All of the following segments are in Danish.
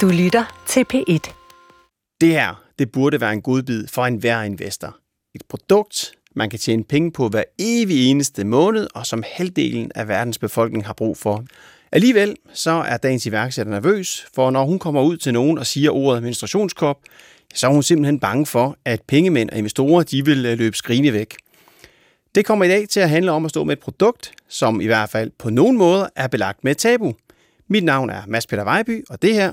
Du lytter til P1. Det her, det burde være en godbid for enhver investor. Et produkt, man kan tjene penge på hver evig eneste måned, og som halvdelen af verdens befolkning har brug for. Alligevel så er dagens iværksætter nervøs, for når hun kommer ud til nogen og siger ordet menstruationskop, så er hun simpelthen bange for, at pengemænd og investorer de vil øh, løbe skrigende væk. Det kommer i dag til at handle om at stå med et produkt, som i hvert fald på nogen måde er belagt med tabu. Mit navn er Mads Peter Vejby, og det her,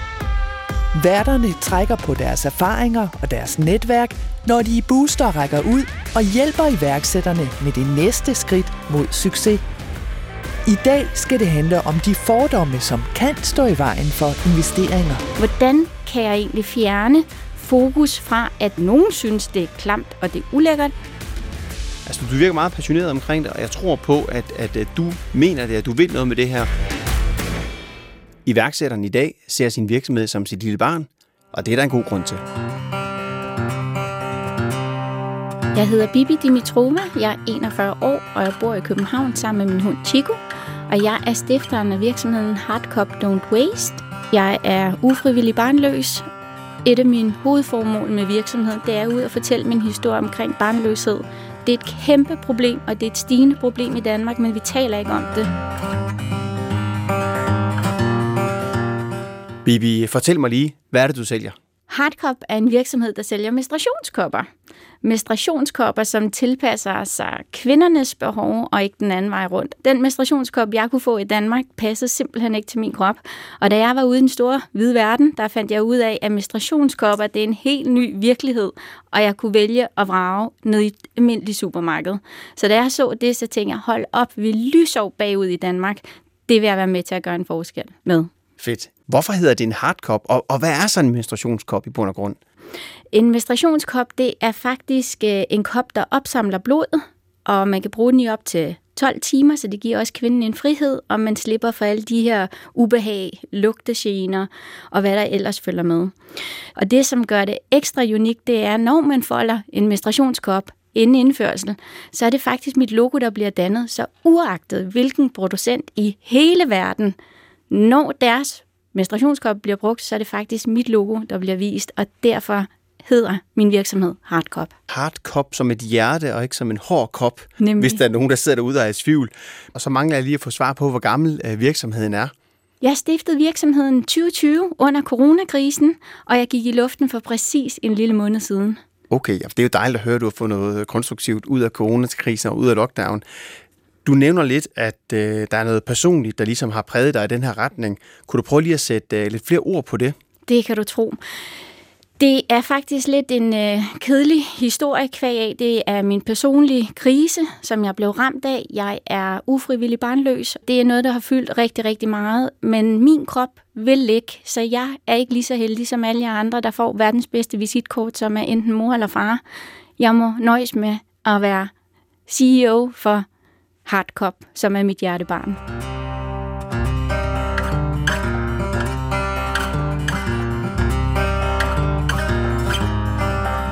Værterne trækker på deres erfaringer og deres netværk, når de i Booster rækker ud og hjælper iværksætterne med det næste skridt mod succes. I dag skal det handle om de fordomme, som kan stå i vejen for investeringer. Hvordan kan jeg egentlig fjerne fokus fra, at nogen synes, det er klamt og det er ulækkert, Altså, du virker meget passioneret omkring det, og jeg tror på, at, at, at du mener det, at du vil noget med det her. Iværksætteren i dag ser sin virksomhed som sit lille barn, og det er der en god grund til. Jeg hedder Bibi Dimitrova, jeg er 41 år, og jeg bor i København sammen med min hund Chico. Og jeg er stifteren af virksomheden Hardcop Don't Waste. Jeg er ufrivillig barnløs. Et af mine hovedformål med virksomheden, det er ud at fortælle min historie omkring barnløshed. Det er et kæmpe problem, og det er et stigende problem i Danmark, men vi taler ikke om det. Bibi, fortæl mig lige, hvad er det, du sælger? Hardcop er en virksomhed, der sælger menstruationskopper. Menstruationskopper, som tilpasser sig kvindernes behov og ikke den anden vej rundt. Den menstruationskop, jeg kunne få i Danmark, passede simpelthen ikke til min krop. Og da jeg var ude i den store hvide verden, der fandt jeg ud af, at menstruationskopper det er en helt ny virkelighed, og jeg kunne vælge at vrage ned i et almindeligt supermarked. Så da jeg så det, så tænkte jeg, hold op, vi lyser bagud i Danmark. Det vil jeg være med til at gøre en forskel med. Fedt. Hvorfor hedder det en hardkop, og, og hvad er så en menstruationskop i bund og grund? En menstruationskop, det er faktisk øh, en kop, der opsamler blod, og man kan bruge den i op til 12 timer, så det giver også kvinden en frihed, og man slipper for alle de her ubehag, lugtegener og hvad der ellers følger med. Og det, som gør det ekstra unikt, det er, når man folder en menstruationskop inden indførsel, så er det faktisk mit logo, der bliver dannet. Så uagtet hvilken producent i hele verden, når deres menstruationskop bliver brugt, så er det faktisk mit logo, der bliver vist, og derfor hedder min virksomhed Hardcop. Hardkop som et hjerte, og ikke som en hård kop, Nemlig. hvis der er nogen, der sidder derude og er i tvivl. Og så mangler jeg lige at få svar på, hvor gammel øh, virksomheden er. Jeg stiftede virksomheden 2020 under coronakrisen, og jeg gik i luften for præcis en lille måned siden. Okay, det er jo dejligt at høre, at du har fået noget konstruktivt ud af coronakrisen og ud af lockdown. Du nævner lidt, at øh, der er noget personligt, der ligesom har præget dig i den her retning. Kunne du prøve lige at sætte øh, lidt flere ord på det? Det kan du tro. Det er faktisk lidt en øh, kedelig historie kvæg af. Det er min personlige krise, som jeg blev ramt af. Jeg er ufrivillig barnløs. Det er noget, der har fyldt rigtig, rigtig meget. Men min krop vil ikke, så jeg er ikke lige så heldig som alle jer andre, der får verdens bedste visitkort, som er enten mor eller far. Jeg må nøjes med at være CEO for Hardcop, som er mit hjertebarn.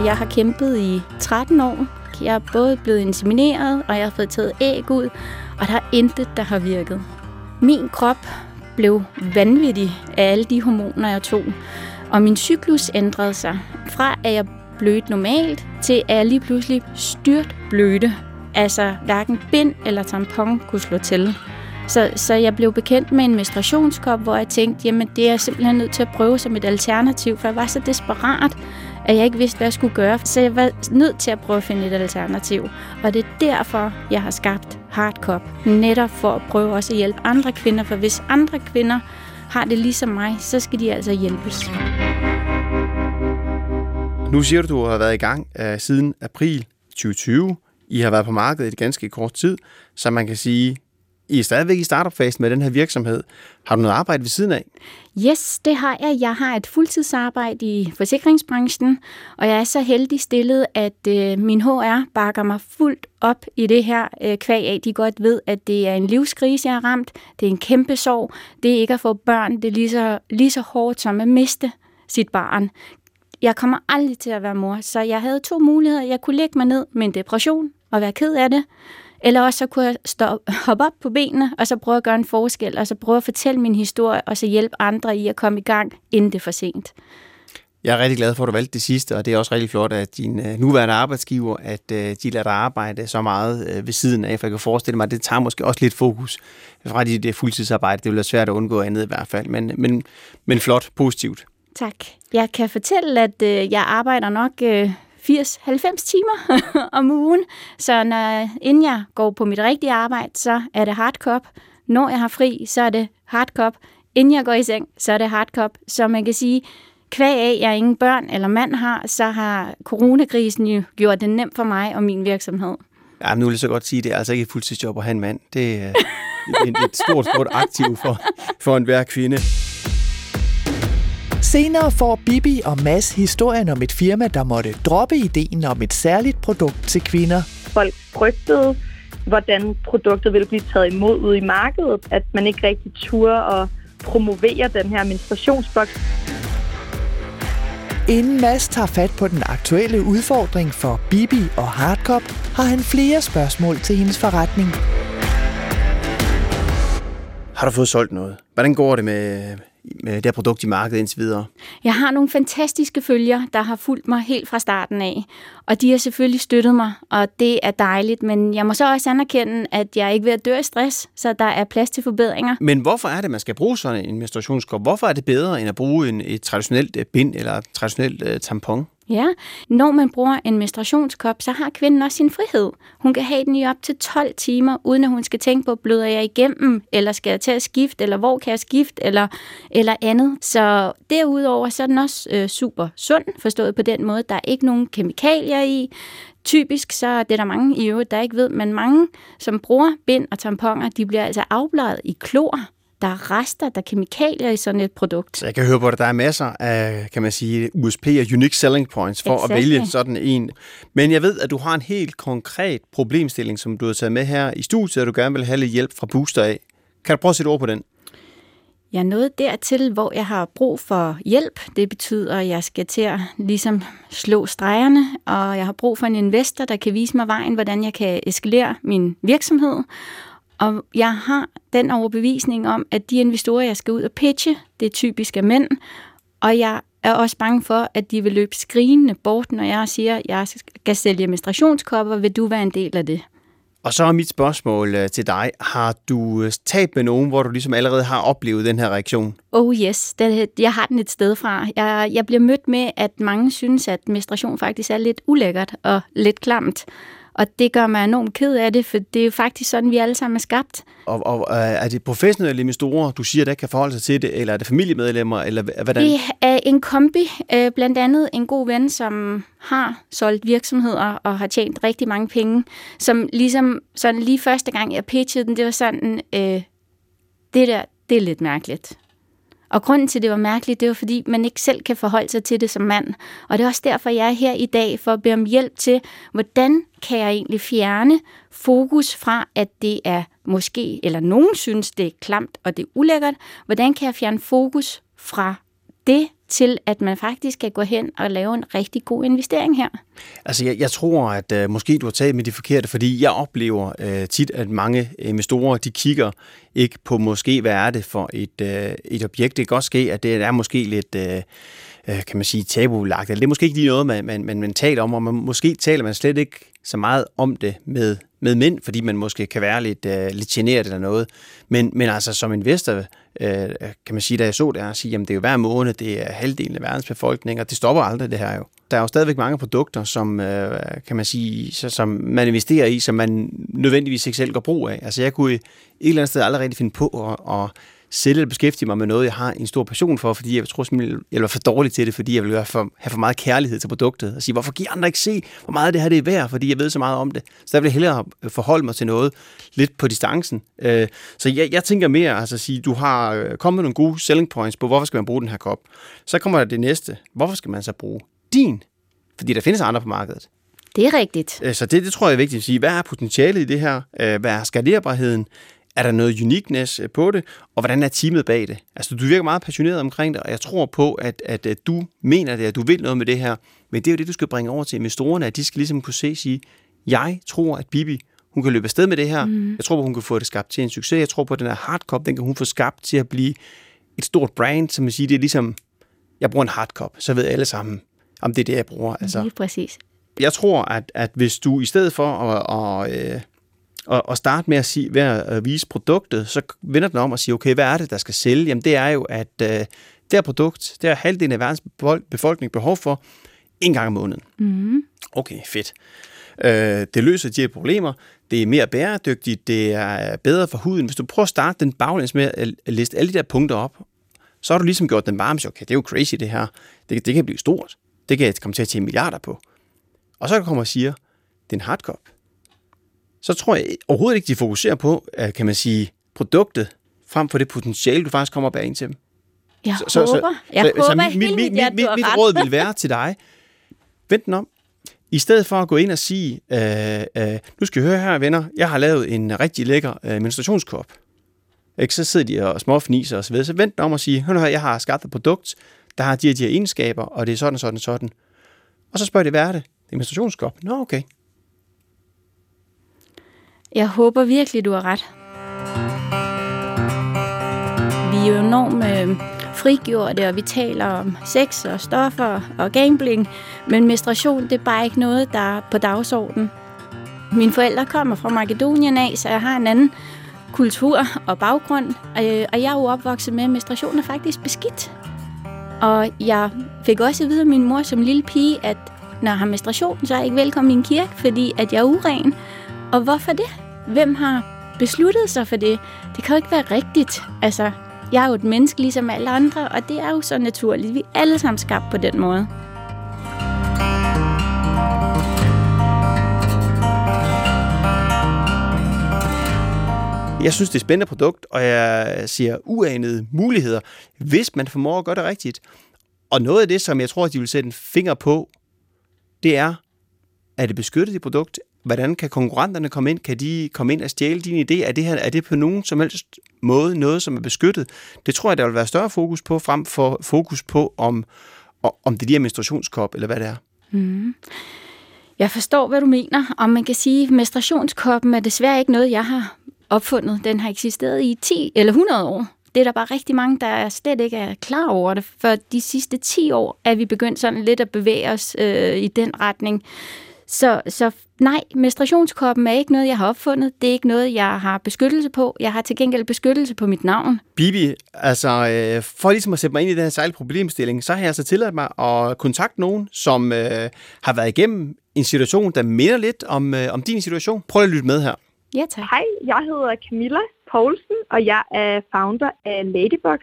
Jeg har kæmpet i 13 år. Jeg er både blevet insemineret, og jeg har fået taget æg ud, og der er intet, der har virket. Min krop blev vanvittig af alle de hormoner, jeg tog, og min cyklus ændrede sig. Fra at jeg blødte normalt, til at jeg lige pludselig styrt blødte. Altså hverken bind eller tampon kunne slå til. Så, så jeg blev bekendt med en menstruationskop, hvor jeg tænkte, jamen det er jeg simpelthen nødt til at prøve som et alternativ, for jeg var så desperat, at jeg ikke vidste, hvad jeg skulle gøre. Så jeg var nødt til at prøve at finde et alternativ. Og det er derfor, jeg har skabt Hardcop. Netop for at prøve også at hjælpe andre kvinder, for hvis andre kvinder har det ligesom mig, så skal de altså hjælpes. Nu siger du, du har været i gang uh, siden april 2020. I har været på markedet i ganske kort tid, så man kan sige, I er stadigvæk i startup-fasen med den her virksomhed. Har du noget arbejde ved siden af? Yes, det har jeg. Jeg har et fuldtidsarbejde i forsikringsbranchen, og jeg er så heldig stillet, at øh, min HR bakker mig fuldt op i det her øh, kvæg af. De godt ved, at det er en livskrise, jeg har ramt. Det er en kæmpe sorg. Det er ikke at få børn. Det er lige så, lige så hårdt som at miste sit barn. Jeg kommer aldrig til at være mor, så jeg havde to muligheder. Jeg kunne lægge mig ned med en depression og være ked af det, eller også så kunne jeg stå, hoppe op på benene, og så prøve at gøre en forskel, og så prøve at fortælle min historie, og så hjælpe andre i at komme i gang, inden det er for sent. Jeg er rigtig glad for, at du valgte det sidste, og det er også rigtig flot, at din øh, nuværende arbejdsgiver, at øh, de lader dig arbejde så meget øh, ved siden af, for jeg kan forestille mig, at det tager måske også lidt fokus fra dit fuldtidsarbejde. Det vil være svært at undgå andet i hvert fald, men, men, men flot, positivt. Tak. Jeg kan fortælle, at jeg arbejder nok 80-90 timer om ugen. Så når, inden jeg går på mit rigtige arbejde, så er det hardcop. Når jeg har fri, så er det hardcop. Inden jeg går i seng, så er det hardcop. Så man kan sige, kvæg af, jeg ingen børn eller mand har, så har coronakrisen jo gjort det nemt for mig og min virksomhed. Ja, nu vil jeg så godt sige, at det er altså ikke et fuldtidsjob at have en mand. Det er et stort, stort aktiv for, for enhver kvinde. Senere får Bibi og Mads historien om et firma, der måtte droppe ideen om et særligt produkt til kvinder. Folk frygtede, hvordan produktet ville blive taget imod ude i markedet, at man ikke rigtig turde at promovere den her menstruationsboks. Inden Mads tager fat på den aktuelle udfordring for Bibi og Hardcop, har han flere spørgsmål til hendes forretning. Har du fået solgt noget? Hvordan går det med, med det her produkt i markedet indtil videre? Jeg har nogle fantastiske følger, der har fulgt mig helt fra starten af, og de har selvfølgelig støttet mig, og det er dejligt, men jeg må så også anerkende, at jeg ikke vil at dø af stress, så der er plads til forbedringer. Men hvorfor er det, man skal bruge sådan en menstruationskop? Hvorfor er det bedre, end at bruge en, et traditionelt bind eller et traditionelt uh, tampon? Ja, når man bruger en menstruationskop, så har kvinden også sin frihed. Hun kan have den i op til 12 timer, uden at hun skal tænke på, bløder jeg igennem, eller skal jeg til at skifte, eller hvor kan jeg skifte, eller, eller andet. Så derudover så er den også øh, super sund, forstået på den måde. Der er ikke nogen kemikalier i. Typisk så er det der mange i øvrigt, der ikke ved, men mange, som bruger bind og tamponer, de bliver altså afbladet i klor der er rester, der er kemikalier i sådan et produkt. Så jeg kan høre på, at der er masser af, kan man sige, USP og unique selling points for exactly. at vælge sådan en. Men jeg ved, at du har en helt konkret problemstilling, som du har taget med her i studiet, og du gerne vil have lidt hjælp fra Booster af. Kan du prøve at sætte ord på den? Jeg er nået dertil, hvor jeg har brug for hjælp. Det betyder, at jeg skal til at ligesom slå stregerne, og jeg har brug for en investor, der kan vise mig vejen, hvordan jeg kan eskalere min virksomhed. Og jeg har den overbevisning om, at de investorer, jeg skal ud og pitche, det er typisk af mænd, og jeg er også bange for, at de vil løbe skrigende bort, når jeg siger, at jeg skal sælge administrationskopper. Vil du være en del af det? Og så er mit spørgsmål øh, til dig. Har du øh, talt med nogen, hvor du ligesom allerede har oplevet den her reaktion? Oh yes, det, jeg har den et sted fra. Jeg, jeg bliver mødt med, at mange synes, at menstruation faktisk er lidt ulækkert og lidt klamt. Og det gør mig enormt ked af det, for det er jo faktisk sådan, vi alle sammen er skabt. Og, og er det professionelle investorer, du siger, der kan forholde sig til det, eller er det familiemedlemmer, eller hvordan? Det er en kombi. Øh, blandt andet en god ven, som har solgt virksomheder og har tjent rigtig mange penge, som ligesom sådan lige første gang, jeg pitchede den, det var sådan, øh, det der, det er lidt mærkeligt. Og grunden til, at det var mærkeligt, det var, fordi man ikke selv kan forholde sig til det som mand. Og det er også derfor, jeg er her i dag, for at bede om hjælp til, hvordan kan jeg egentlig fjerne fokus fra, at det er måske, eller nogen synes, det er klamt og det er ulækkert. Hvordan kan jeg fjerne fokus fra det til, at man faktisk kan gå hen og lave en rigtig god investering her? Altså, jeg, jeg tror, at uh, måske du har taget med de forkerte, fordi jeg oplever uh, tit, at mange investorer, de kigger ikke på måske, hvad er det for et, uh, et objekt. Det kan godt ske, at det er måske lidt... Uh, kan man sige, tabulagt. Eller det er måske ikke lige noget, man, man, man, man taler om, og man, måske taler man slet ikke så meget om det med, med mænd, fordi man måske kan være lidt, øh, lidt generet eller noget. Men, men altså som investor, øh, kan man sige, da jeg så det her, sige, jamen det er jo hver måned, det er halvdelen af verdens befolkning, og det stopper aldrig det her jo. Der er jo stadigvæk mange produkter, som, øh, kan man sige, så, som man investerer i, som man nødvendigvis ikke selv går brug af. Altså jeg kunne et eller andet sted aldrig rigtig finde på at, at sælge eller beskæftige mig med noget, jeg har en stor passion for, fordi jeg tror simpelthen, jeg var for dårlig til det, fordi jeg vil have for, have for meget kærlighed til produktet, og sige, hvorfor giver andre ikke se, hvor meget det her det er værd, fordi jeg ved så meget om det. Så der vil jeg hellere forholde mig til noget lidt på distancen. Øh, så jeg, jeg tænker mere, altså at sige, du har øh, kommet nogle gode selling points på, hvorfor skal man bruge den her kop. Så kommer der det næste, hvorfor skal man så bruge din? Fordi der findes andre på markedet. Det er rigtigt. Øh, så det, det tror jeg er vigtigt at sige. Hvad er potentialet i det her? Hvad er skalerbarheden? Er der noget uniqueness øh, på det? Og hvordan er teamet bag det? Altså, du virker meget passioneret omkring det, og jeg tror på, at, at, at du mener det, at du vil noget med det her. Men det er jo det, du skal bringe over til investorerne, at de skal ligesom kunne se og sige, jeg tror, at Bibi, hun kan løbe afsted med det her. Mm. Jeg tror på, hun kan få det skabt til en succes. Jeg tror på, at den her hardcop, den kan hun få skabt til at blive et stort brand, som man siger, det er ligesom, jeg bruger en hardcop, så ved alle sammen, om det er det, jeg bruger. Altså, Lige præcis. Jeg tror, at, at hvis du i stedet for at, at, at og, og starte med at, sige, ved at vise produktet, så vender den om og siger, okay, hvad er det, der skal sælge? Jamen det er jo, at øh, det her produkt, det har halvdelen af verdens befolkning behov for en gang om måneden. Mm. Okay, fedt. Øh, det løser de her problemer, det er mere bæredygtigt, det er bedre for huden. Hvis du prøver at starte den baglæns med at liste alle de der punkter op, så har du ligesom gjort den varme, okay, det er jo crazy det her. Det, det kan blive stort. Det kan komme til at tjene milliarder på. Og så kommer og siger, det er en hardcop så tror jeg overhovedet ikke, de fokuserer på, kan man sige, produktet, frem for det potentiale, du faktisk kommer bag ind til dem. Jeg så, så, håber, så, jeg så, håber så, mit, mit, mit, mit, mit råd vil være til dig, vent den om. I stedet for at gå ind og sige, øh, øh, nu skal I høre her, venner, jeg har lavet en rigtig lækker øh, menstruationskop. Ikke? Så sidder de og småfniser og så videre. Så vent den om og sige, hør her, jeg har skabt et produkt, der har de her, de her egenskaber, og det er sådan, sådan, sådan. Og så spørger de, hvad er det? Det er menstruationskop. Nå, okay. Jeg håber virkelig, du har ret. Vi er jo enormt øh, frigjorte, og vi taler om sex og stoffer og gambling, men menstruation, det er bare ikke noget, der er på dagsordenen. Mine forældre kommer fra Makedonien af, så jeg har en anden kultur og baggrund, øh, og jeg er jo opvokset med, at menstruation er faktisk beskidt. Og jeg fik også at vide af min mor som lille pige, at når jeg har menstruation, så er jeg ikke velkommen i en kirke, fordi at jeg er uren. Og hvorfor det? Hvem har besluttet sig for det? Det kan jo ikke være rigtigt. Altså, jeg er jo et menneske ligesom alle andre, og det er jo så naturligt. Vi er alle sammen skabt på den måde. Jeg synes, det er et spændende produkt, og jeg ser uanede muligheder, hvis man formår at gøre det rigtigt. Og noget af det, som jeg tror, de vil sætte en finger på, det er, er det beskyttet i produkt? Hvordan kan konkurrenterne komme ind? Kan de komme ind og stjæle din idé? Er det, her, er det på nogen som helst måde noget, som er beskyttet? Det tror jeg, der vil være større fokus på, frem for fokus på, om, om det er de menstruationskop, eller hvad det er. Mm. Jeg forstår, hvad du mener, og man kan sige, at menstruationskoppen er desværre ikke noget, jeg har opfundet. Den har eksisteret i 10 eller 100 år. Det er der bare rigtig mange, der slet ikke er klar over det. For de sidste 10 år er vi begyndt sådan lidt at bevæge os øh, i den retning. Så, så nej, menstruationskoppen er ikke noget, jeg har opfundet. Det er ikke noget, jeg har beskyttelse på. Jeg har til gengæld beskyttelse på mit navn. Bibi, altså øh, for ligesom at sætte mig ind i den her særlige problemstilling, så har jeg altså tilladt mig at kontakte nogen, som øh, har været igennem en situation, der minder lidt om, øh, om din situation. Prøv at lytte med her. Ja, tak. Hej, jeg hedder Camilla Poulsen, og jeg er founder af Ladybox.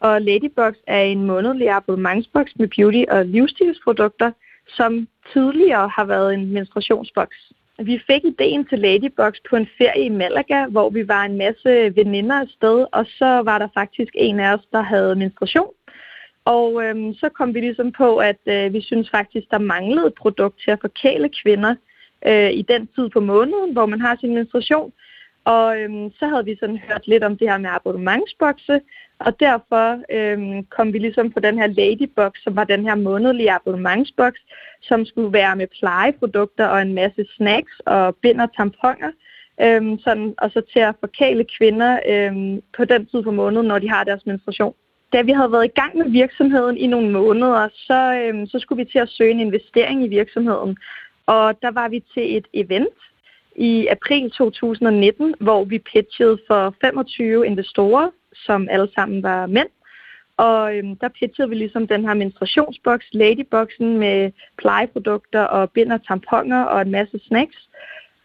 Og Ladybox er en månedlig abonnementsboks med beauty- og livsstilsprodukter, som tidligere har været en menstruationsboks. Vi fik ideen til Ladybox på en ferie i Malaga, hvor vi var en masse veninder afsted, og så var der faktisk en af os, der havde menstruation. Og øhm, så kom vi ligesom på, at øh, vi synes faktisk, der manglede et produkt til at forkæle kvinder øh, i den tid på måneden, hvor man har sin menstruation. Og øhm, så havde vi sådan hørt lidt om det her med abonnementsbokse, og derfor øhm, kom vi ligesom på den her Ladybox, som var den her månedlige abonnementsboks, som skulle være med plejeprodukter og en masse snacks og bind og tamponer. Øhm, sådan, og så til at forkæle kvinder øhm, på den tid på måneden, når de har deres menstruation. Da vi havde været i gang med virksomheden i nogle måneder, så, øhm, så skulle vi til at søge en investering i virksomheden. Og der var vi til et event, i april 2019, hvor vi pitchede for 25 investorer, som alle sammen var mænd. Og øhm, der pitchede vi ligesom den her menstruationsboks, Ladyboxen med plejeprodukter og bind og tamponer og en masse snacks.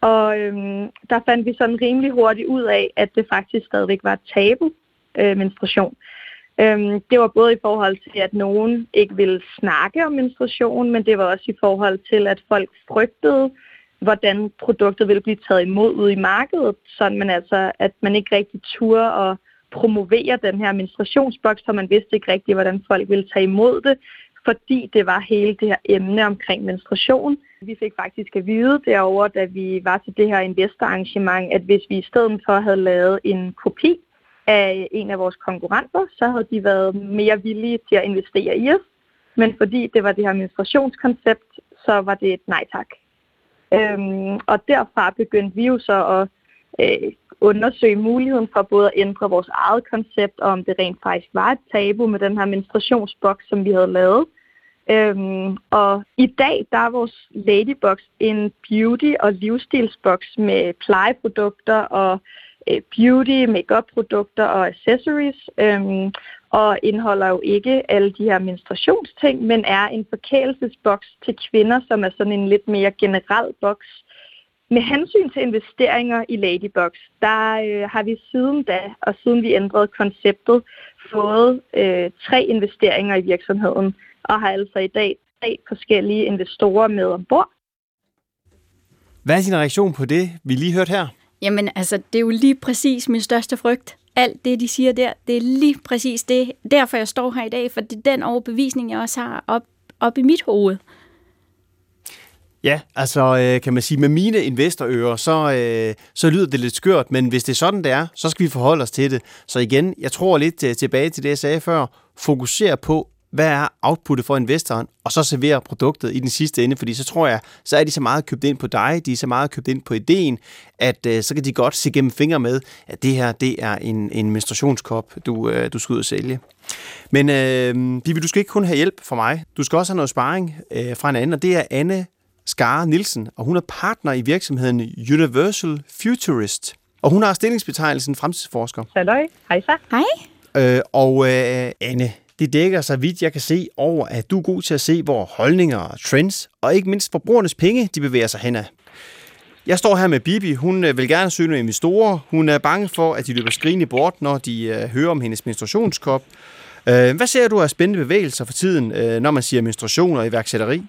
Og øhm, der fandt vi sådan rimelig hurtigt ud af, at det faktisk stadigvæk var et tabu øh, menstruation. Øhm, det var både i forhold til, at nogen ikke ville snakke om menstruation, men det var også i forhold til, at folk frygtede, hvordan produktet vil blive taget imod ude i markedet, sådan man altså, at man ikke rigtig turde at promovere den her menstruationsboks, for man vidste ikke rigtig, hvordan folk ville tage imod det, fordi det var hele det her emne omkring menstruation. Vi fik faktisk at vide derovre, da vi var til det her investorarrangement, at hvis vi i stedet for havde lavet en kopi af en af vores konkurrenter, så havde de været mere villige til at investere i os. Men fordi det var det her menstruationskoncept, så var det et nej tak. Øhm, og derfra begyndte vi jo så at øh, undersøge muligheden for både at ændre vores eget koncept, og om det rent faktisk var et tabu med den her menstruationsboks, som vi havde lavet. Øhm, og i dag, der er vores Ladybox en beauty- og livsstilsboks med plejeprodukter og øh, beauty, makeup produkter og accessories, øhm, og indeholder jo ikke alle de her menstruationsting, men er en forkælelsesboks til kvinder, som er sådan en lidt mere generel boks. Med hensyn til investeringer i Ladybox, der øh, har vi siden da, og siden vi ændrede konceptet, fået øh, tre investeringer i virksomheden, og har altså i dag tre forskellige investorer med ombord. Hvad er din reaktion på det, vi lige hørte her? Jamen, altså, det er jo lige præcis min største frygt. Alt det, de siger der, det er lige præcis det. Derfor jeg står her i dag, for det er den overbevisning, jeg også har op, op i mit hoved. Ja, altså øh, kan man sige, med mine investorører, så, øh, så lyder det lidt skørt, men hvis det er sådan, det er, så skal vi forholde os til det. Så igen, jeg tror lidt øh, tilbage til det, jeg sagde før, Fokuser på, hvad er outputtet for investoren, og så servere produktet i den sidste ende, fordi så tror jeg, så er de så meget købt ind på dig, de er så meget købt ind på ideen, at øh, så kan de godt se gennem fingre med, at det her, det er en, en menstruationskop, du, øh, du skal ud og sælge. Men øh, Bibi, du skal ikke kun have hjælp fra mig, du skal også have noget sparring øh, fra en anden, og det er Anne Skare Nielsen, og hun er partner i virksomheden Universal Futurist. Og hun har stillingsbetegnelsen fremtidsforsker. Halløj, hej så. Hej. Øh, og øh, Anne, det dækker så vidt jeg kan se over, at du er god til at se, hvor holdninger, trends og ikke mindst forbrugernes penge, de bevæger sig henad. Jeg står her med Bibi. Hun øh, vil gerne søge nogle investorer. Hun er bange for, at de løber skrigende bort, når de øh, hører om hendes menstruationskop. Øh, hvad ser du af spændende bevægelser for tiden, når man siger menstruation og iværksætteri?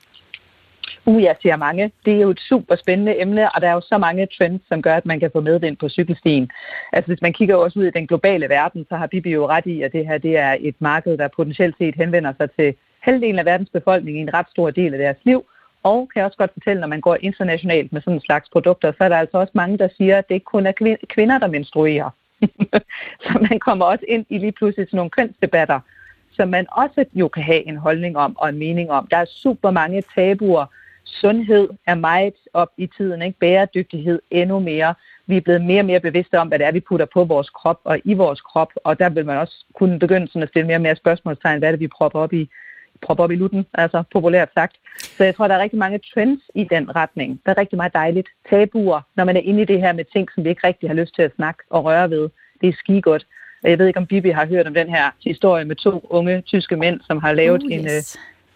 Uh, jeg siger mange. Det er jo et super spændende emne, og der er jo så mange trends, som gør, at man kan få medvind på cykelstien. Altså hvis man kigger også ud i den globale verden, så har Bibi jo ret i, at det her det er et marked, der potentielt set henvender sig til halvdelen af verdens befolkning i en ret stor del af deres liv. Og kan jeg også godt fortælle, når man går internationalt med sådan en slags produkter, så er der altså også mange, der siger, at det ikke kun er kvinder, der menstruerer. så man kommer også ind i lige pludselig sådan nogle kønsdebatter, som man også jo kan have en holdning om og en mening om. Der er super mange tabuer, Sundhed er meget op i tiden, ikke? bæredygtighed endnu mere. Vi er blevet mere og mere bevidste om, hvad det er, vi putter på vores krop og i vores krop, og der vil man også kunne begynde sådan at stille mere og mere spørgsmålstegn, hvad er det, vi propper op i, propper op i lutten, altså populært sagt. Så jeg tror, der er rigtig mange trends i den retning. Der er rigtig meget dejligt. Tabuer, når man er inde i det her med ting, som vi ikke rigtig har lyst til at snakke og røre ved. Det er skigodt. Jeg ved ikke, om Bibi har hørt om den her historie med to unge tyske mænd, som har lavet uh, yes. en, øh,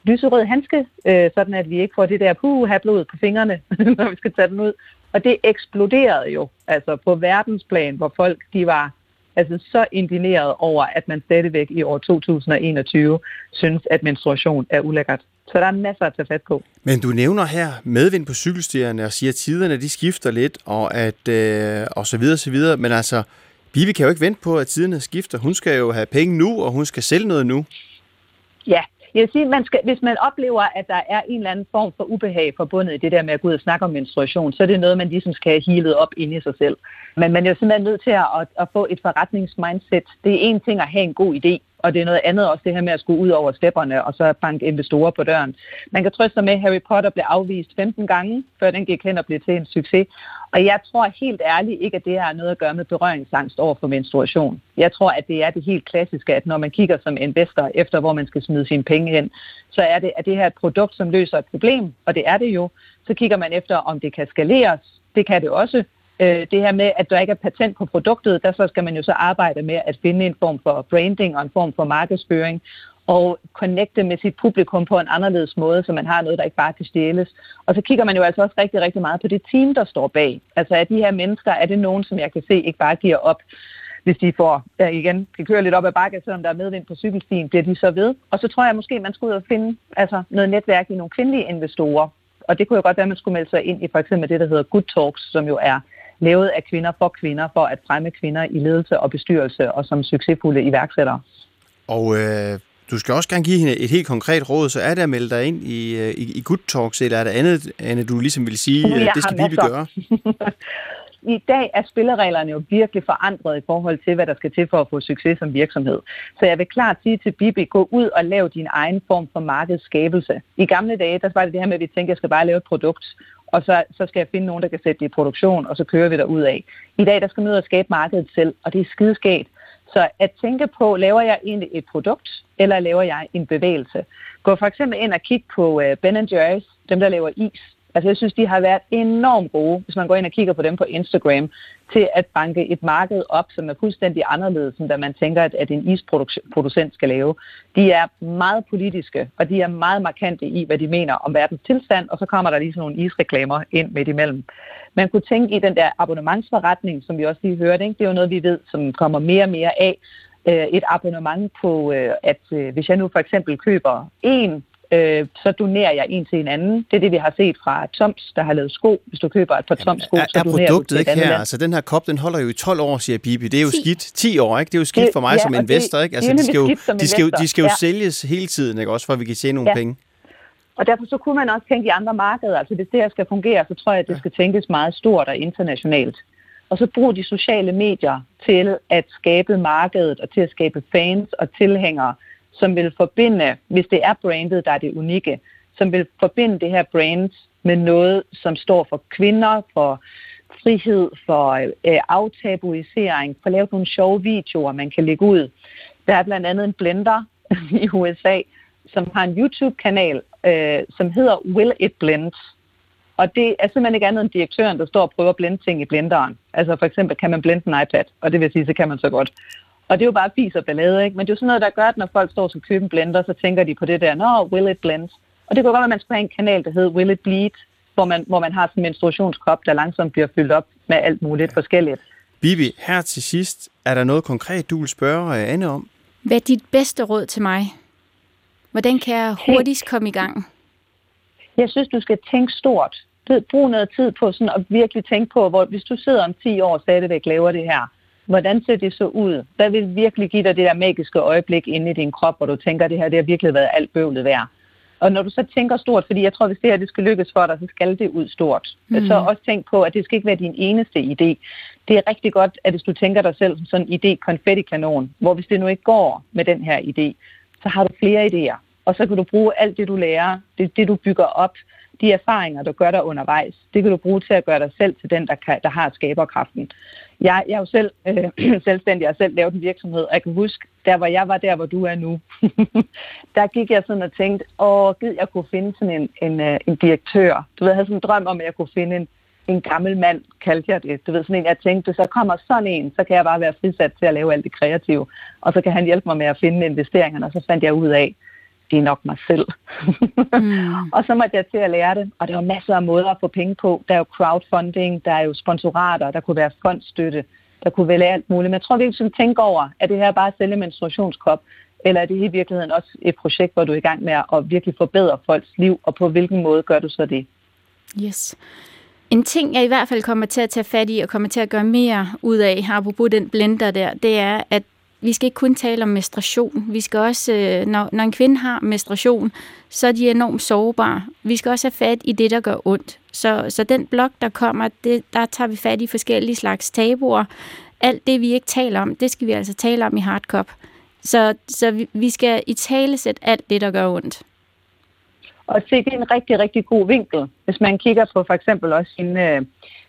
lyserød handske, øh, sådan at vi ikke får det der puh, have blod på fingrene, når vi skal tage den ud. Og det eksploderede jo altså på verdensplan, hvor folk de var altså så indineret over, at man stadigvæk i år 2021 synes, at menstruation er ulækkert. Så der er masser at tage fat på. Men du nævner her medvind på cykelstierne og siger, at tiderne de skifter lidt, og, at, øh, og så videre, så videre. Men altså, Bibi kan jo ikke vente på, at tiderne skifter. Hun skal jo have penge nu, og hun skal sælge noget nu. Ja, jeg vil sige, man skal, hvis man oplever, at der er en eller anden form for ubehag forbundet i det der med at gå ud og snakke om menstruation, så er det noget, man ligesom skal have healet op ind i sig selv. Men man er jo simpelthen nødt til at, at, at få et forretningsmindset. Det er en ting at have en god idé, og det er noget andet også det her med at skulle ud over stepperne og så banke investorer på døren. Man kan trøste sig med, at Harry Potter blev afvist 15 gange, før den gik hen og blev til en succes. Og jeg tror helt ærligt ikke, at det har noget at gøre med berøringsangst over for menstruation. Jeg tror, at det er det helt klassiske, at når man kigger som investor efter, hvor man skal smide sine penge hen, så er det, at det her et produkt, som løser et problem, og det er det jo. Så kigger man efter, om det kan skaleres. Det kan det også. Øh, det her med, at der ikke er patent på produktet, der så skal man jo så arbejde med at finde en form for branding og en form for markedsføring og connecte med sit publikum på en anderledes måde, så man har noget, der ikke bare kan stjæles. Og så kigger man jo altså også rigtig, rigtig meget på det team, der står bag. Altså er de her mennesker, er det nogen, som jeg kan se ikke bare giver op, hvis de får, ja, igen, kan køre lidt op ad bakke, selvom der er medvind på cykelstien, bliver de så ved. Og så tror jeg måske, man skulle ud og finde altså, noget netværk i nogle kvindelige investorer. Og det kunne jo godt være, at man skulle melde sig ind i for eksempel det, der hedder Good Talks, som jo er lavet af kvinder for kvinder, for at fremme kvinder i ledelse og bestyrelse og som succesfulde iværksættere. Og øh, du skal også gerne give hende et helt konkret råd, så er det at melde dig ind i, øh, i, i Good Talks, eller er der andet, Anne, du ligesom vil sige, at det skal vi gøre? I dag er spillereglerne jo virkelig forandret i forhold til, hvad der skal til for at få succes som virksomhed. Så jeg vil klart sige til Bibi, gå ud og lav din egen form for markedsskabelse. I gamle dage, der var det det her med, at vi tænkte, at jeg skal bare lave et produkt, og så, så skal jeg finde nogen, der kan sætte det i produktion, og så kører vi der ud af. I dag, der skal man ud og skabe markedet selv, og det er skideskægt. Så at tænke på, laver jeg egentlig et produkt, eller laver jeg en bevægelse? Gå for eksempel ind og kig på øh, Ben Jerry's, dem der laver is. Altså jeg synes, de har været enormt gode, hvis man går ind og kigger på dem på Instagram, til at banke et marked op, som er fuldstændig anderledes, end da man tænker, at, at en isproducent skal lave. De er meget politiske, og de er meget markante i, hvad de mener om verdens tilstand, og så kommer der lige sådan nogle isreklamer ind midt imellem. Man kunne tænke i den der abonnementsforretning, som vi også lige hørte, ikke? det er jo noget, vi ved, som kommer mere og mere af, øh, et abonnement på, øh, at øh, hvis jeg nu for eksempel køber en øh, så donerer jeg en til en anden. Det er det, vi har set fra Toms, der har lavet sko. Hvis du køber et par Toms sko, så donerer du til ikke her? Land. Altså, den her kop, den holder jo i 12 år, siger Bibi. Det er jo 10. skidt. 10 år, ikke? Det er jo skidt det, for mig ja, som investor, ikke? Altså, de skal jo, de skal jo, de skal jo ja. sælges hele tiden, ikke? Også for, at vi kan tjene nogle ja. penge. Og derfor så kunne man også tænke i andre markeder. Altså, hvis det her skal fungere, så tror jeg, at det skal tænkes meget stort og internationalt. Og så brug de sociale medier til at skabe markedet og til at skabe fans og tilhængere som vil forbinde, hvis det er brandet, der er det unikke, som vil forbinde det her brand med noget, som står for kvinder, for frihed, for øh, aftabuisering, for at lave nogle sjove videoer, man kan lægge ud. Der er blandt andet en blender i USA, som har en YouTube-kanal, øh, som hedder Will It Blend. Og det er simpelthen ikke andet end direktøren, der står og prøver at blende ting i blenderen. Altså for eksempel kan man blende en iPad, og det vil sige, så kan man så godt. Og det er jo bare fis og ballade, ikke? Men det er jo sådan noget, der gør, at når folk står og købe en blender, så tænker de på det der, nå, will it blend? Og det kunne godt være, at man skulle have en kanal, der hedder Will it bleed? Hvor man, hvor man har sådan en menstruationskop, der langsomt bliver fyldt op med alt muligt forskelligt. Bibi, her til sidst, er der noget konkret, du vil spørge Anne om? Hvad er dit bedste råd til mig? Hvordan kan jeg hurtigst komme i gang? Jeg synes, du skal tænke stort. Brug noget tid på sådan at virkelig tænke på, hvor hvis du sidder om 10 år og stadigvæk laver det her, Hvordan ser det så ud? Hvad vil virkelig give dig det der magiske øjeblik inde i din krop, hvor du tænker, at det her det har virkelig været alt bøvlet værd? Og når du så tænker stort, fordi jeg tror, hvis det her det skal lykkes for dig, så skal det ud stort. Mm. Så også tænk på, at det skal ikke være din eneste idé. Det er rigtig godt, at hvis du tænker dig selv som sådan en idé konfettikanon, hvor hvis det nu ikke går med den her idé, så har du flere idéer. Og så kan du bruge alt det, du lærer, det, det du bygger op, de erfaringer, du gør dig undervejs, det kan du bruge til at gøre dig selv til den, der, kan, der har skaberkraften. Jeg, jeg er jo selv øh, selvstændig, jeg har selv lavet en virksomhed, og jeg kan huske, der hvor jeg var der, hvor du er nu, der gik jeg sådan og tænkte, åh, gid jeg kunne finde sådan en, en, øh, en direktør. Du ved, jeg havde sådan en drøm om, at jeg kunne finde en, en gammel mand, kaldte jeg det. Du ved, sådan en, jeg tænkte, så kommer sådan en, så kan jeg bare være frisat til at lave alt det kreative. Og så kan han hjælpe mig med at finde investeringerne, og så fandt jeg ud af, det er nok mig selv. mm. og så måtte jeg til at lære det, og der var masser af måder at få penge på. Der er jo crowdfunding, der er jo sponsorater, der kunne være fondstøtte, der kunne være alt muligt. Men jeg tror, vi skal tænke over, at det her bare at sælge menstruationskop, eller er det i virkeligheden også et projekt, hvor du er i gang med at virkelig forbedre folks liv, og på hvilken måde gør du så det? Yes. En ting, jeg i hvert fald kommer til at tage fat i og kommer til at gøre mere ud af, apropos den blender der, det er, at vi skal ikke kun tale om menstruation. Vi skal også, øh, når, når en kvinde har menstruation, så er de enormt sårbare. Vi skal også have fat i det, der gør ondt. Så, så den blok, der kommer, det, der tager vi fat i forskellige slags tabuer. Alt det, vi ikke taler om, det skal vi altså tale om i Hardcop. Så, så vi, vi skal i tale sætte alt det, der gør ondt. Og se, det er en rigtig, rigtig god vinkel. Hvis man kigger på for eksempel også en, øh,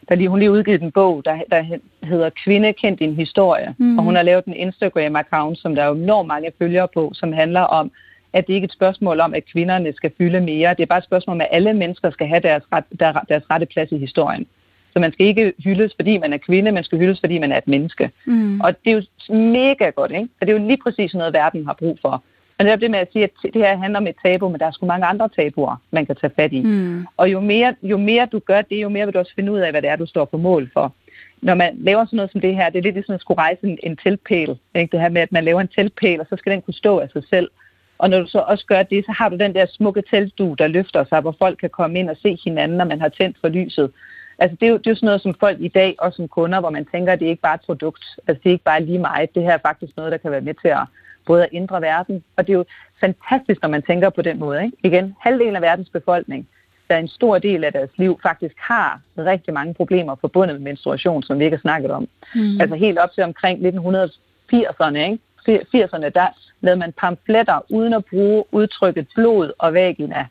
der lige, hun lige udgivet en bog, der, der hedder Kvinde kendt din historie. Mm. Og hun har lavet en Instagram-account, som der er enormt mange følgere på, som handler om, at det ikke er et spørgsmål om, at kvinderne skal fylde mere. Det er bare et spørgsmål om, at alle mennesker skal have deres, ret, der, deres rette plads i historien. Så man skal ikke hyldes, fordi man er kvinde, man skal hyldes, fordi man er et menneske. Mm. Og det er jo mega godt, ikke? For det er jo lige præcis noget, verden har brug for. Men det er det med at sige, at det her handler om et tabu, men der er sgu mange andre tabuer, man kan tage fat i. Mm. Og jo mere, jo mere du gør det, jo mere vil du også finde ud af, hvad det er, du står på mål for. når man laver sådan noget som det her, det er lidt ligesom at skulle rejse en, en teltpæl. Ikke? Det her med, at man laver en teltpæl, og så skal den kunne stå af sig selv. Og når du så også gør det, så har du den der smukke teltdu, der løfter sig, hvor folk kan komme ind og se hinanden, når man har tændt for lyset. Altså det er, jo, det er jo sådan noget som folk i dag, og som kunder, hvor man tænker, at det er ikke bare et produkt. Altså det er ikke bare lige meget. Det her er faktisk noget, der kan være med til at både at ændre verden. Og det er jo fantastisk, når man tænker på den måde. Ikke? Igen, halvdelen af verdens befolkning, der en stor del af deres liv faktisk har rigtig mange problemer forbundet med menstruation, som vi ikke har snakket om. Mm. Altså helt op til omkring 1980'erne, ikke? 80'erne, der lavede man pamfletter uden at bruge udtrykket blod og vagina.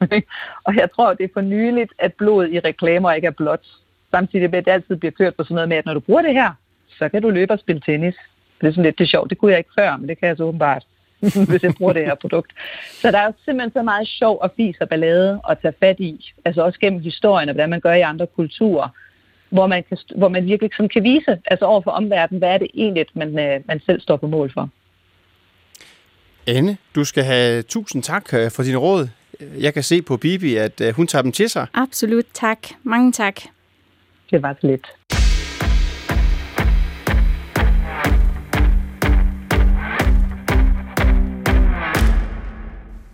og jeg tror, det er for nyligt, at blod i reklamer ikke er blot. Samtidig med, at det altid bliver kørt på sådan noget med, at når du bruger det her, så kan du løbe og spille tennis. Det er sådan lidt det er sjovt. Det kunne jeg ikke før, men det kan jeg så åbenbart, hvis jeg bruger det her produkt. Så der er jo simpelthen så meget sjov og fis og ballade at tage fat i. Altså også gennem historien og hvordan man gør i andre kulturer hvor man, kan, hvor man virkelig som kan vise altså over for omverdenen, hvad er det egentlig, man, øh, man selv står på mål for. Anne, du skal have tusind tak øh, for din råd. Jeg kan se på Bibi, at øh, hun tager dem til sig. Absolut, tak. Mange tak. Det var så lidt.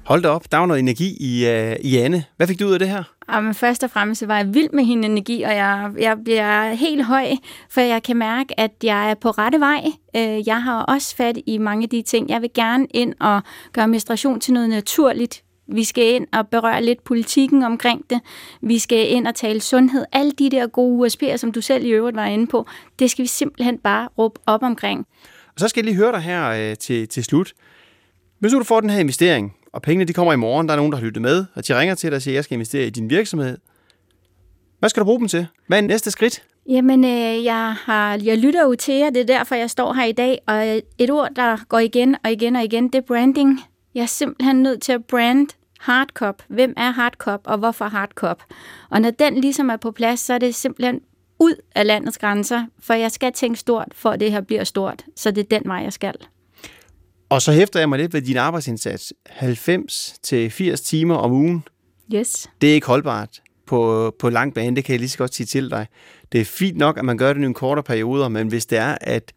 Hold da op, der var noget energi i, uh, i Anne. Hvad fik du ud af det her? Jamen, først og fremmest var jeg vild med hende energi, og jeg, jeg bliver helt høj, for jeg kan mærke, at jeg er på rette vej. Øh, jeg har også fat i mange af de ting. Jeg vil gerne ind og gøre menstruation til noget naturligt. Vi skal ind og berøre lidt politikken omkring det. Vi skal ind og tale sundhed. Alle de der gode USP'er, som du selv i øvrigt var inde på, det skal vi simpelthen bare råbe op omkring. Og så skal jeg lige høre dig her øh, til, til slut. Hvis du får den her investering, og pengene de kommer i morgen, der er nogen, der har lyttet med, og de ringer til dig og siger, at jeg skal investere i din virksomhed. Hvad skal du bruge dem til? Hvad er næste skridt? Jamen, øh, jeg, har, jeg lytter jo til jer, det er derfor, jeg står her i dag, og øh, et ord, der går igen og igen og igen, det er branding. Jeg er simpelthen nødt til at brand Hardcop. Hvem er Hardcop, og hvorfor Hardcop? Og når den ligesom er på plads, så er det simpelthen ud af landets grænser, for jeg skal tænke stort, for at det her bliver stort. Så det er den vej, jeg skal. Og så hæfter jeg mig lidt ved din arbejdsindsats. 90-80 timer om ugen. Yes. Det er ikke holdbart på, på lang bane, det kan jeg lige så godt sige til dig. Det er fint nok, at man gør det i en kortere perioder, men hvis det er, at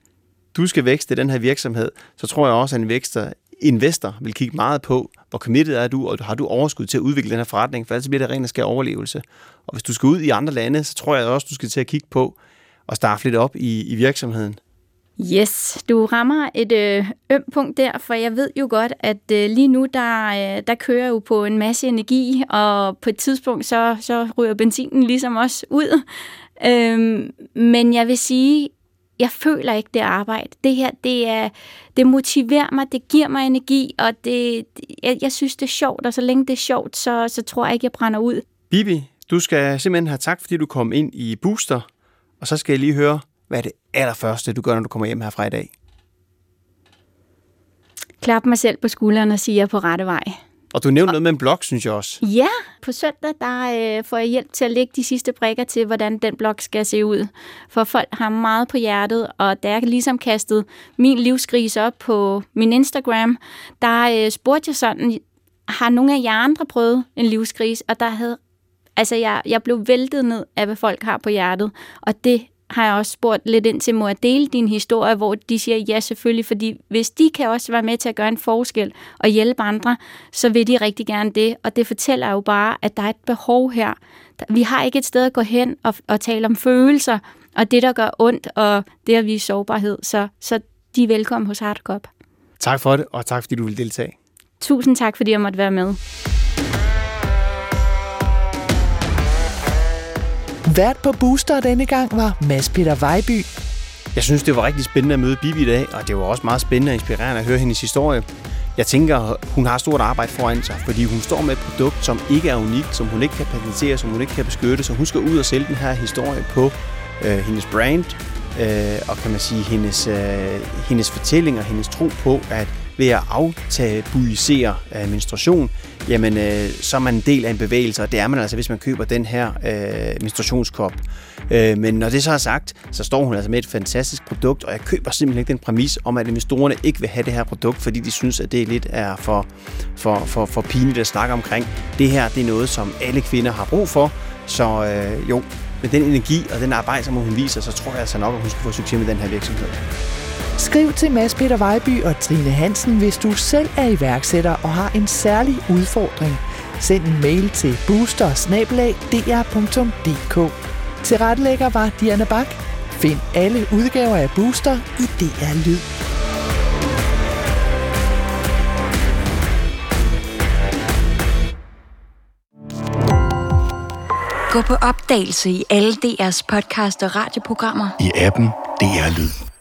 du skal vækste den her virksomhed, så tror jeg også, at en vækster, investor vil kigge meget på, hvor committed er du, og har du overskud til at udvikle den her forretning, for ellers bliver det rent og skær overlevelse. Og hvis du skal ud i andre lande, så tror jeg også, du skal til at kigge på og starte lidt op i, i virksomheden. Yes, du rammer et øh, øm punkt der, for jeg ved jo godt, at øh, lige nu, der, øh, der kører jeg jo på en masse energi, og på et tidspunkt, så, så ryger benzinen ligesom også ud. Øhm, men jeg vil sige, jeg føler ikke det arbejde. Det her, det, er, det motiverer mig, det giver mig energi, og det, jeg, jeg synes, det er sjovt, og så længe det er sjovt, så, så tror jeg ikke, jeg brænder ud. Bibi, du skal simpelthen have tak, fordi du kom ind i Booster, og så skal jeg lige høre, hvad er det allerførste, du gør, når du kommer hjem herfra i dag? Klap mig selv på skulderen og sige, at jeg er på rette vej. Og du nævnte noget med en blog, synes jeg også. Ja, på søndag der øh, får jeg hjælp til at lægge de sidste brikker til, hvordan den blog skal se ud. For folk har meget på hjertet, og da jeg ligesom kastet min livskrise op på min Instagram, der øh, spurgte jeg sådan, har nogle af jer andre prøvet en livskrise? Og der havde, altså jeg, jeg blev væltet ned af, hvad folk har på hjertet, og det har jeg også spurgt lidt ind til, må jeg dele din historie, hvor de siger ja selvfølgelig, fordi hvis de kan også være med til at gøre en forskel og hjælpe andre, så vil de rigtig gerne det, og det fortæller jo bare, at der er et behov her. Vi har ikke et sted at gå hen og, og tale om følelser, og det, der gør ondt, og det at vise sårbarhed, så, så de er velkommen hos Hardcop. Tak for det, og tak fordi du vil deltage. Tusind tak, fordi jeg måtte være med. Vært på Booster denne gang var Mads Peter Vejby. Jeg synes, det var rigtig spændende at møde Bibi i dag, og det var også meget spændende og inspirerende at høre hendes historie. Jeg tænker, hun har stort arbejde foran sig, fordi hun står med et produkt, som ikke er unikt, som hun ikke kan patentere, som hun ikke kan beskytte, så hun skal ud og sælge den her historie på øh, hendes brand, øh, og kan man sige, hendes, øh, hendes fortælling og hendes tro på, at ved at aftabuisere øh, menstruation, jamen øh, så er man en del af en bevægelse, og det er man altså, hvis man køber den her øh, menstruationskop. Øh, men når det så er sagt, så står hun altså med et fantastisk produkt, og jeg køber simpelthen ikke den præmis om, at investorerne ikke vil have det her produkt, fordi de synes, at det lidt er for, for, for, for pinligt at snakke omkring. Det her det er noget, som alle kvinder har brug for, så øh, jo, med den energi og den arbejde, som hun viser, så tror jeg altså nok, at hun skal få succes med den her virksomhed. Skriv til Mads Peter Vejby og Trine Hansen, hvis du selv er iværksætter og har en særlig udfordring. Send en mail til booster Til retlægger var Diana Bak. Find alle udgaver af Booster i DR Lyd. Gå på opdagelse i alle DR's podcast og radioprogrammer. I appen DR Lyd.